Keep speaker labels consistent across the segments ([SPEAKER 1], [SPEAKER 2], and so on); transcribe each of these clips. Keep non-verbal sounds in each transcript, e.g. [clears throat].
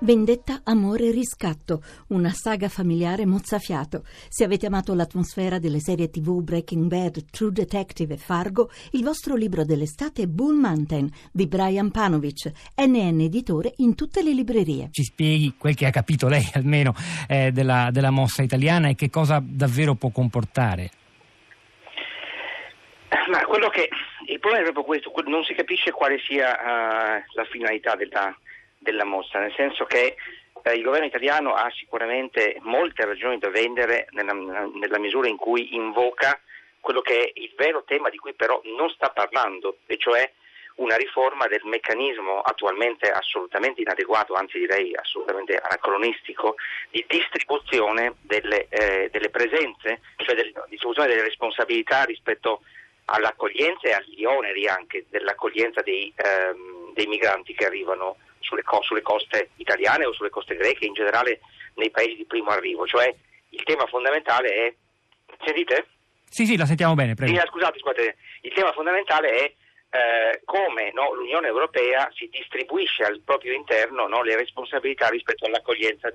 [SPEAKER 1] Vendetta, amore e riscatto, una saga familiare mozzafiato. Se avete amato l'atmosfera delle serie tv Breaking Bad, True Detective e Fargo, il vostro libro dell'estate è Bull Mountain di Brian Panovic, NN editore in tutte le librerie.
[SPEAKER 2] Ci spieghi quel che ha capito lei [laughs] almeno eh, della, della mossa italiana e che cosa davvero può comportare.
[SPEAKER 3] Ma quello che il problema è proprio questo, non si capisce quale sia uh, la finalità della, della mossa, nel senso che eh, il governo italiano ha sicuramente molte ragioni da vendere nella, nella, misura in cui invoca quello che è il vero tema di cui però non sta parlando, e cioè una riforma del meccanismo attualmente assolutamente inadeguato, anzi direi assolutamente anacronistico, di distribuzione delle, eh, delle presenze, cioè del, distribuzione delle responsabilità rispetto all'accoglienza e agli oneri anche dell'accoglienza dei, ehm, dei migranti che arrivano sulle, sulle, coste italiane o sulle coste greche, in generale nei paesi di primo arrivo. Cioè il tema fondamentale è. Sentite?
[SPEAKER 2] Sì, sì, la sentiamo bene, prego.
[SPEAKER 3] Sì, scusate, scusate. Il tema fondamentale è eh, come no, l'Unione Europea si distribuisce al proprio interno no, le responsabilità rispetto all'accoglienza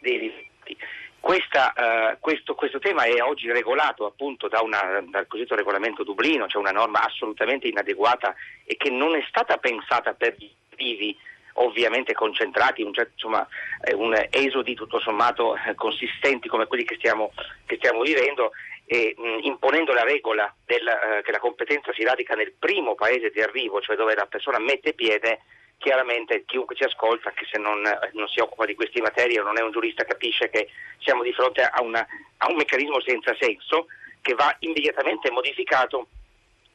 [SPEAKER 3] dei rifugiati. Questa, uh, questo, questo, tema è oggi regolato appunto da una, dal cosiddetto regolamento Dublino, cioè una norma assolutamente inadeguata e che non è stata pensata per gli vivi ovviamente concentrati, un, insomma, un esodi tutto sommato eh, consistenti come quelli che stiamo, che stiamo vivendo e mh, imponendo la regola del, eh, che la competenza si radica nel primo paese di arrivo, cioè dove la persona mette piede, chiaramente chiunque ci ascolta, che se non, eh, non si occupa di queste materie o non è un giurista, capisce che siamo di fronte a, una, a un meccanismo senza senso che va immediatamente modificato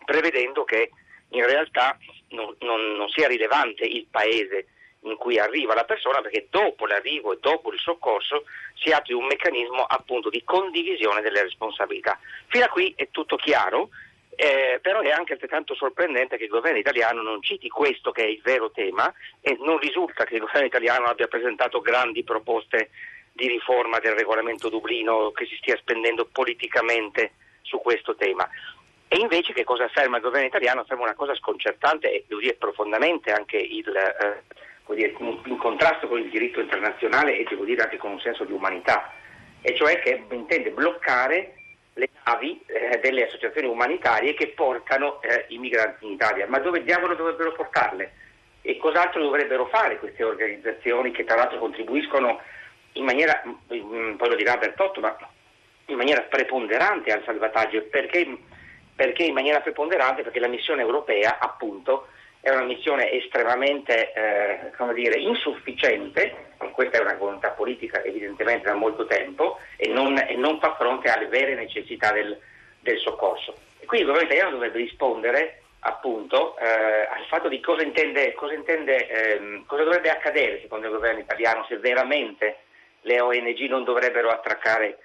[SPEAKER 3] prevedendo che in realtà non, non, non sia rilevante il paese in cui arriva la persona perché dopo l'arrivo e dopo il soccorso si apre un meccanismo appunto di condivisione delle responsabilità. Fino a qui è tutto chiaro, eh, però è anche altrettanto sorprendente che il governo italiano non citi questo che è il vero tema e non risulta che il governo italiano abbia presentato grandi proposte di riforma del regolamento Dublino che si stia spendendo politicamente su questo tema. E invece che cosa afferma il governo italiano? Afferma una cosa sconcertante e devo dire profondamente anche il, eh, dire, in contrasto con il diritto internazionale e devo dire anche con un senso di umanità, e cioè che intende bloccare le navi eh, delle associazioni umanitarie che portano eh, i migranti in Italia. Ma dove diavolo dovrebbero portarle? E cos'altro dovrebbero fare queste organizzazioni che tra l'altro contribuiscono in maniera, mm, poi lo dirà Bertotto, ma in maniera preponderante al salvataggio? Perché perché in maniera preponderante, perché la missione europea appunto è una missione estremamente eh, dire, insufficiente, questa è una volontà politica evidentemente da molto tempo, e non, e non fa fronte alle vere necessità del, del, soccorso. E quindi il governo italiano dovrebbe rispondere appunto eh, al fatto di cosa intende, cosa, intende ehm, cosa dovrebbe accadere secondo il governo italiano se veramente le ONG non dovrebbero attraccare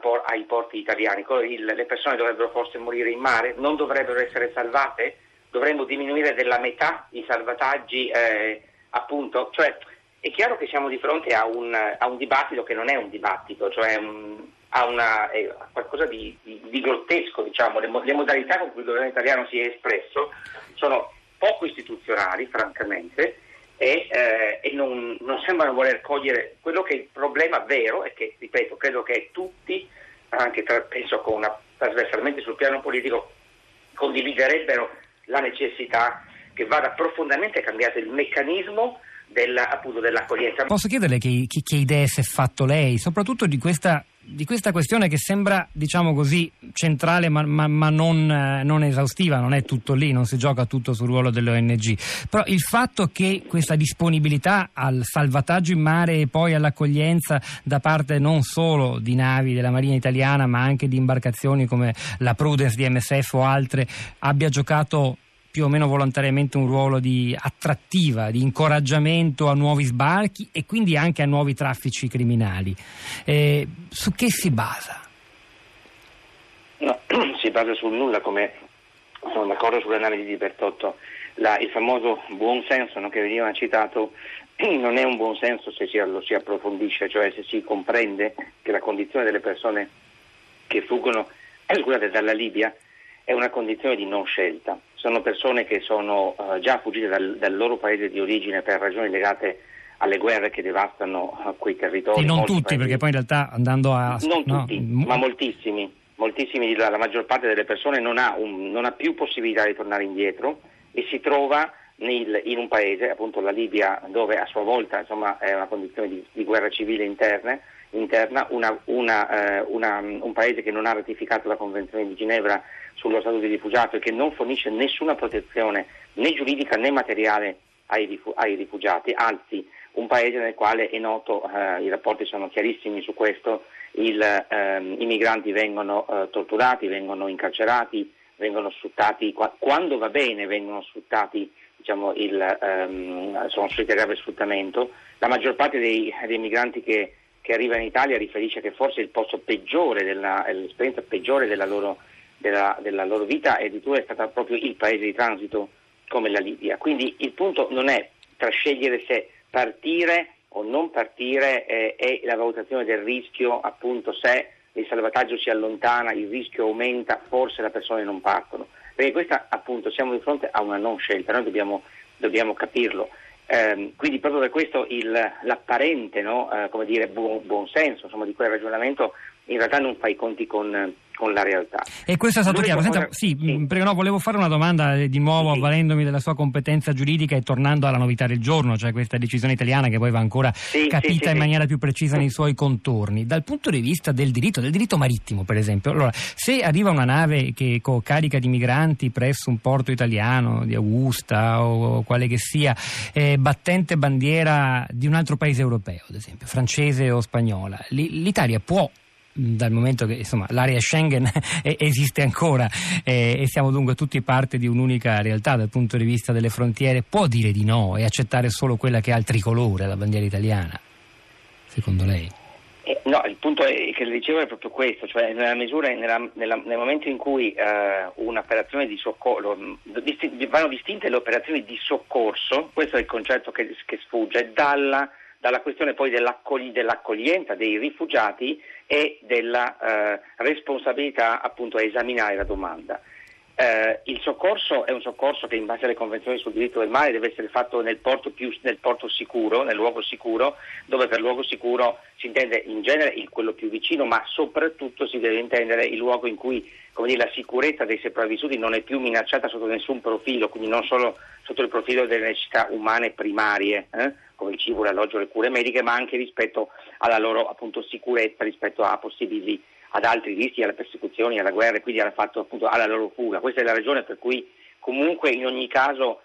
[SPEAKER 3] por- ai porti italiani. Il, le persone dovrebbero forse morire in mare, non dovrebbero essere salvate, dovremmo diminuire della metà i salvataggi, eh, appunto. Cioè, è chiaro che siamo di fronte a un, a un dibattito che non è un dibattito, cioè un, a, una, eh, qualcosa di, di, di grottesco, diciamo. le, le modalità con cui il governo italiano si è espresso sono poco istituzionali, francamente, e, eh, e non, non, sembrano voler cogliere quello che è il problema vero e che, ripeto, credo che tutti, anche tra, penso una, trasversalmente sul piano politico, condividerebbero la necessità che vada profondamente cambiato il meccanismo della, appunto, dell'accoglienza.
[SPEAKER 2] Posso chiederle che, che, che idee si è fatto lei, soprattutto di questa di questa questione che sembra, diciamo così, centrale ma, ma, ma non, eh, non, esaustiva, non è tutto lì, non si gioca tutto sul ruolo delle ONG. Però il fatto che questa disponibilità al salvataggio in mare e poi all'accoglienza da parte non solo di navi della Marina italiana ma anche di imbarcazioni come la Prudence di MSF o altre abbia giocato più o meno volontariamente un ruolo di attrattiva, di incoraggiamento a nuovi sbarchi e quindi anche a nuovi traffici criminali. Eh, su che si basa?
[SPEAKER 3] No, [clears throat] si basa sul nulla, come sono d'accordo sull'analisi di Bertotto. La, il famoso buonsenso no, che veniva citato [clears throat] non è un buonsenso se si, lo si approfondisce, cioè se si comprende che la condizione delle persone che fuggono [clears throat] scusate, dalla Libia è una condizione di non scelta. Sono persone che sono uh, già fuggite dal, dal, loro paese di origine per ragioni legate alle guerre che devastano quei territori.
[SPEAKER 2] Sì, non tutti, paesi. perché poi in realtà andando a...
[SPEAKER 3] Non no, tutti, ma moltissimi. moltissimi. La, maggior parte delle persone non ha, un, non ha, più possibilità di tornare indietro e si trova nel, in un paese, appunto la Libia, dove a sua volta insomma, è una condizione di, di guerra civile interne, interna, una, una, eh, una, un paese che non ha ratificato la Convenzione di Ginevra sullo Stato di rifugiato e che non fornisce nessuna protezione né giuridica né materiale ai, ai rifugiati, anzi un paese nel quale è noto, eh, i rapporti sono chiarissimi su questo, il, ehm, i migranti vengono eh, torturati, vengono incarcerati, vengono sfruttati, quando va bene vengono sfruttati, diciamo, il, ehm, sono soggetti a grave sfruttamento. La maggior parte dei, dei migranti che, che, arriva in Italia riferisce che forse il posto peggiore, della, l'esperienza peggiore della loro, della, della loro vita è addirittura è stata proprio il paese di transito come la Libia. Quindi il punto non è tra scegliere se partire o non partire eh, la valutazione del rischio, appunto se il salvataggio si allontana, il rischio aumenta, forse le persone non partono. Perché questa appunto siamo di fronte a una non scelta, noi dobbiamo, dobbiamo capirlo. Eh, quindi proprio per questo il, l'apparente no, eh, dire, buon, buon senso insomma, di quel ragionamento in realtà non fa i conti con, con la realtà.
[SPEAKER 2] E questo è stato chiaro. Senta, sì, sì. Mm, prego, no, volevo fare una domanda di nuovo, sì. avvalendomi della sua competenza giuridica e tornando alla novità del giorno, cioè questa decisione italiana che poi va ancora sì, capita in maniera più precisa nei suoi contorni. Dal punto di vista del diritto, del diritto marittimo, per esempio, allora, se arriva una nave che carica di migranti presso un porto italiano, di Augusta o quale che sia, eh, battente bandiera di un altro paese europeo, ad esempio, francese o spagnola, l'Italia può dal momento che insomma, l'area Schengen [laughs] esiste ancora eh, e siamo dunque tutti parte di un'unica realtà dal punto di vista delle frontiere, può dire di no e accettare solo quella che ha il tricolore, la bandiera italiana, secondo lei?
[SPEAKER 3] Eh, no, il punto è, che le dicevo è proprio questo, cioè nella misura, nella, nella, nel momento in cui eh, un'operazione di soccorso, vanno distinte le operazioni di soccorso, questo è il concetto che, che sfugge, dalla, dalla questione poi dell'accogli, dell'accoglienza dei rifugiati e della eh, responsabilità appunto a esaminare la domanda. Eh, il soccorso è un soccorso che in base alle convenzioni sul diritto del mare deve essere fatto nel porto, più, nel porto sicuro, nel luogo sicuro, dove per luogo sicuro si intende in genere il, quello più vicino, ma soprattutto si deve intendere il luogo in cui dire, la sicurezza dei sopravvissuti non è più minacciata sotto nessun profilo, quindi non solo sotto il profilo delle necessità umane primarie, eh, come il cibo, l'alloggio, le cure mediche, ma anche rispetto alla loro appunto, sicurezza, rispetto a possibili ad altri rischi, alle persecuzioni, alla guerra e quindi alla, fatto, appunto, alla loro fuga. Questa è la ragione per cui comunque in ogni caso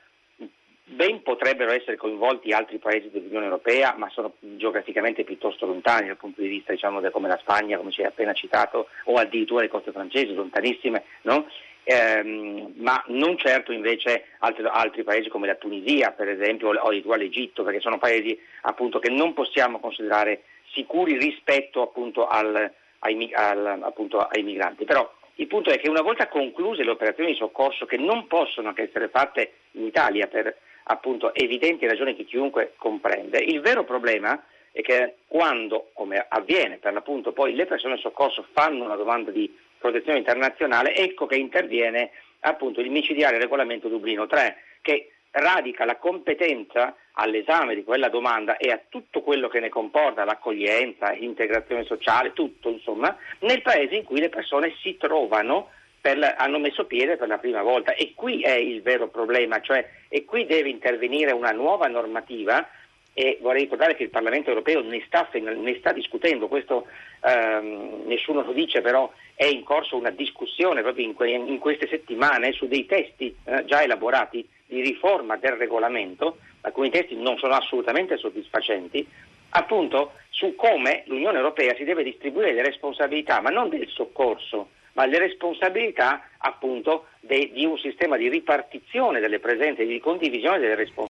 [SPEAKER 3] ben potrebbero essere coinvolti altri paesi dell'Unione Europea, ma sono geograficamente piuttosto lontani dal punto di vista diciamo, come la Spagna, come ci hai appena citato, o addirittura le coste francesi, lontanissime, no? Ehm, ma non certo invece altri, altri, paesi come la Tunisia, per esempio, o addirittura l'Egitto, perché sono paesi appunto, che non possiamo considerare sicuri rispetto appunto al, ai, al, appunto, ai migranti. Però il punto è che una volta concluse le operazioni di soccorso che non possono che essere fatte in Italia per appunto evidenti ragioni che chiunque comprende, il vero problema è che quando, come avviene per l'appunto, poi le persone in soccorso fanno una domanda di protezione internazionale, ecco che interviene appunto il micidiale regolamento Dublino 3 che radica la competenza all'esame di quella domanda e a tutto quello che ne comporta, l'accoglienza, l'integrazione sociale, tutto insomma, nel paese in cui le persone si trovano, la, hanno messo piede per la prima volta. E qui è il vero problema, cioè e qui deve intervenire una nuova normativa e vorrei ricordare che il Parlamento europeo ne sta, ne sta discutendo, questo ehm, nessuno lo dice, però è in corso una discussione proprio in, que- in queste settimane su dei testi eh, già elaborati di riforma del regolamento, alcuni testi non sono assolutamente soddisfacenti, appunto su come l'Unione Europea si deve distribuire le responsabilità, ma non del soccorso, ma le responsabilità appunto de- di un sistema di ripartizione delle presenze di condivisione delle responsabilità.